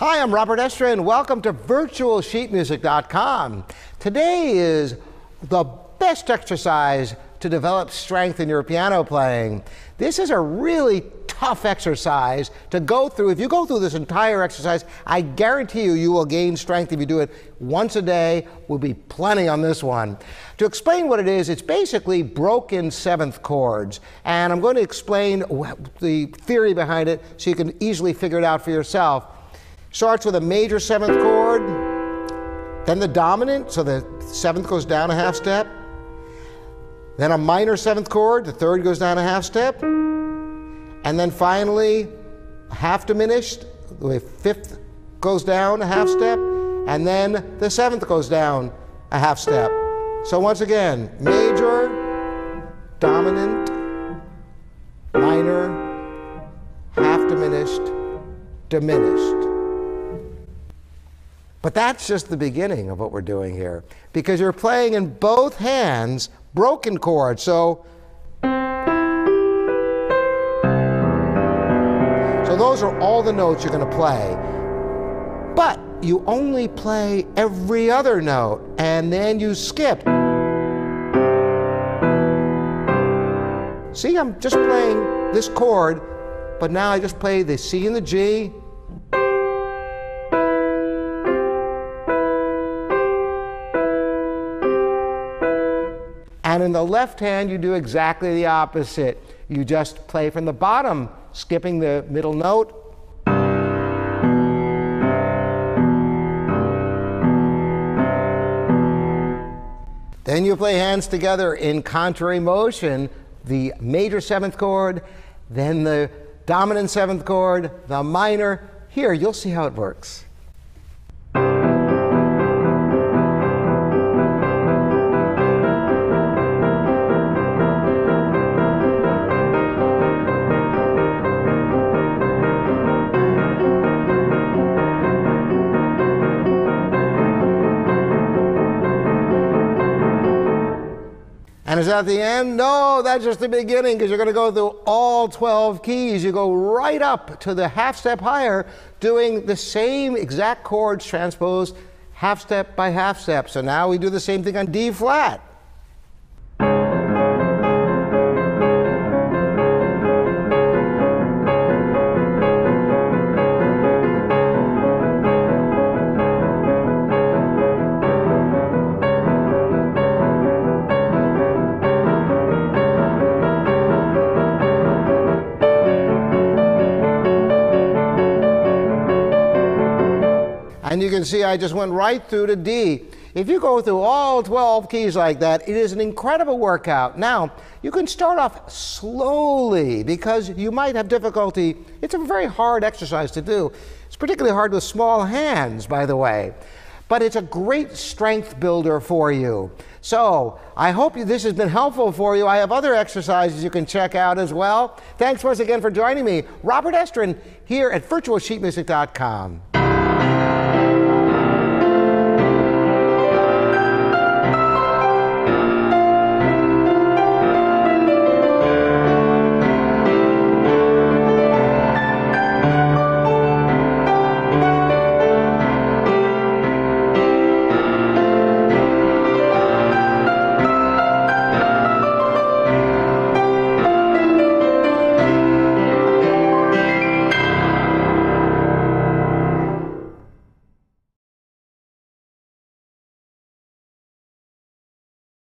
Hi, I'm Robert Estrin, and welcome to virtualsheetmusic.com. Today is the best exercise to develop strength in your piano playing. This is a really tough exercise to go through. If you go through this entire exercise, I guarantee you, you will gain strength if you do it once a day. We'll be plenty on this one. To explain what it is, it's basically broken seventh chords. And I'm going to explain the theory behind it so you can easily figure it out for yourself. Starts with a major seventh chord, then the dominant, so the seventh goes down a half step. Then a minor seventh chord, the third goes down a half step. And then finally, half diminished, the fifth goes down a half step. And then the seventh goes down a half step. So once again, major, dominant, minor, half diminished, diminished. But that's just the beginning of what we're doing here because you're playing in both hands broken chords. So, so those are all the notes you're going to play. But you only play every other note and then you skip. See, I'm just playing this chord, but now I just play the C and the G, And in the left hand, you do exactly the opposite. You just play from the bottom, skipping the middle note. Then you play hands together in contrary motion, the major seventh chord, then the dominant seventh chord, the minor. Here, you'll see how it works. Is that the end? No, that's just the beginning because you're going to go through all 12 keys. You go right up to the half step higher, doing the same exact chords transposed half step by half step. So now we do the same thing on D flat. You can see I just went right through to D. If you go through all 12 keys like that, it is an incredible workout. Now, you can start off slowly because you might have difficulty. It's a very hard exercise to do. It's particularly hard with small hands, by the way. But it's a great strength builder for you. So, I hope this has been helpful for you. I have other exercises you can check out as well. Thanks once again for joining me. Robert Estrin here at virtualsheetmusic.com.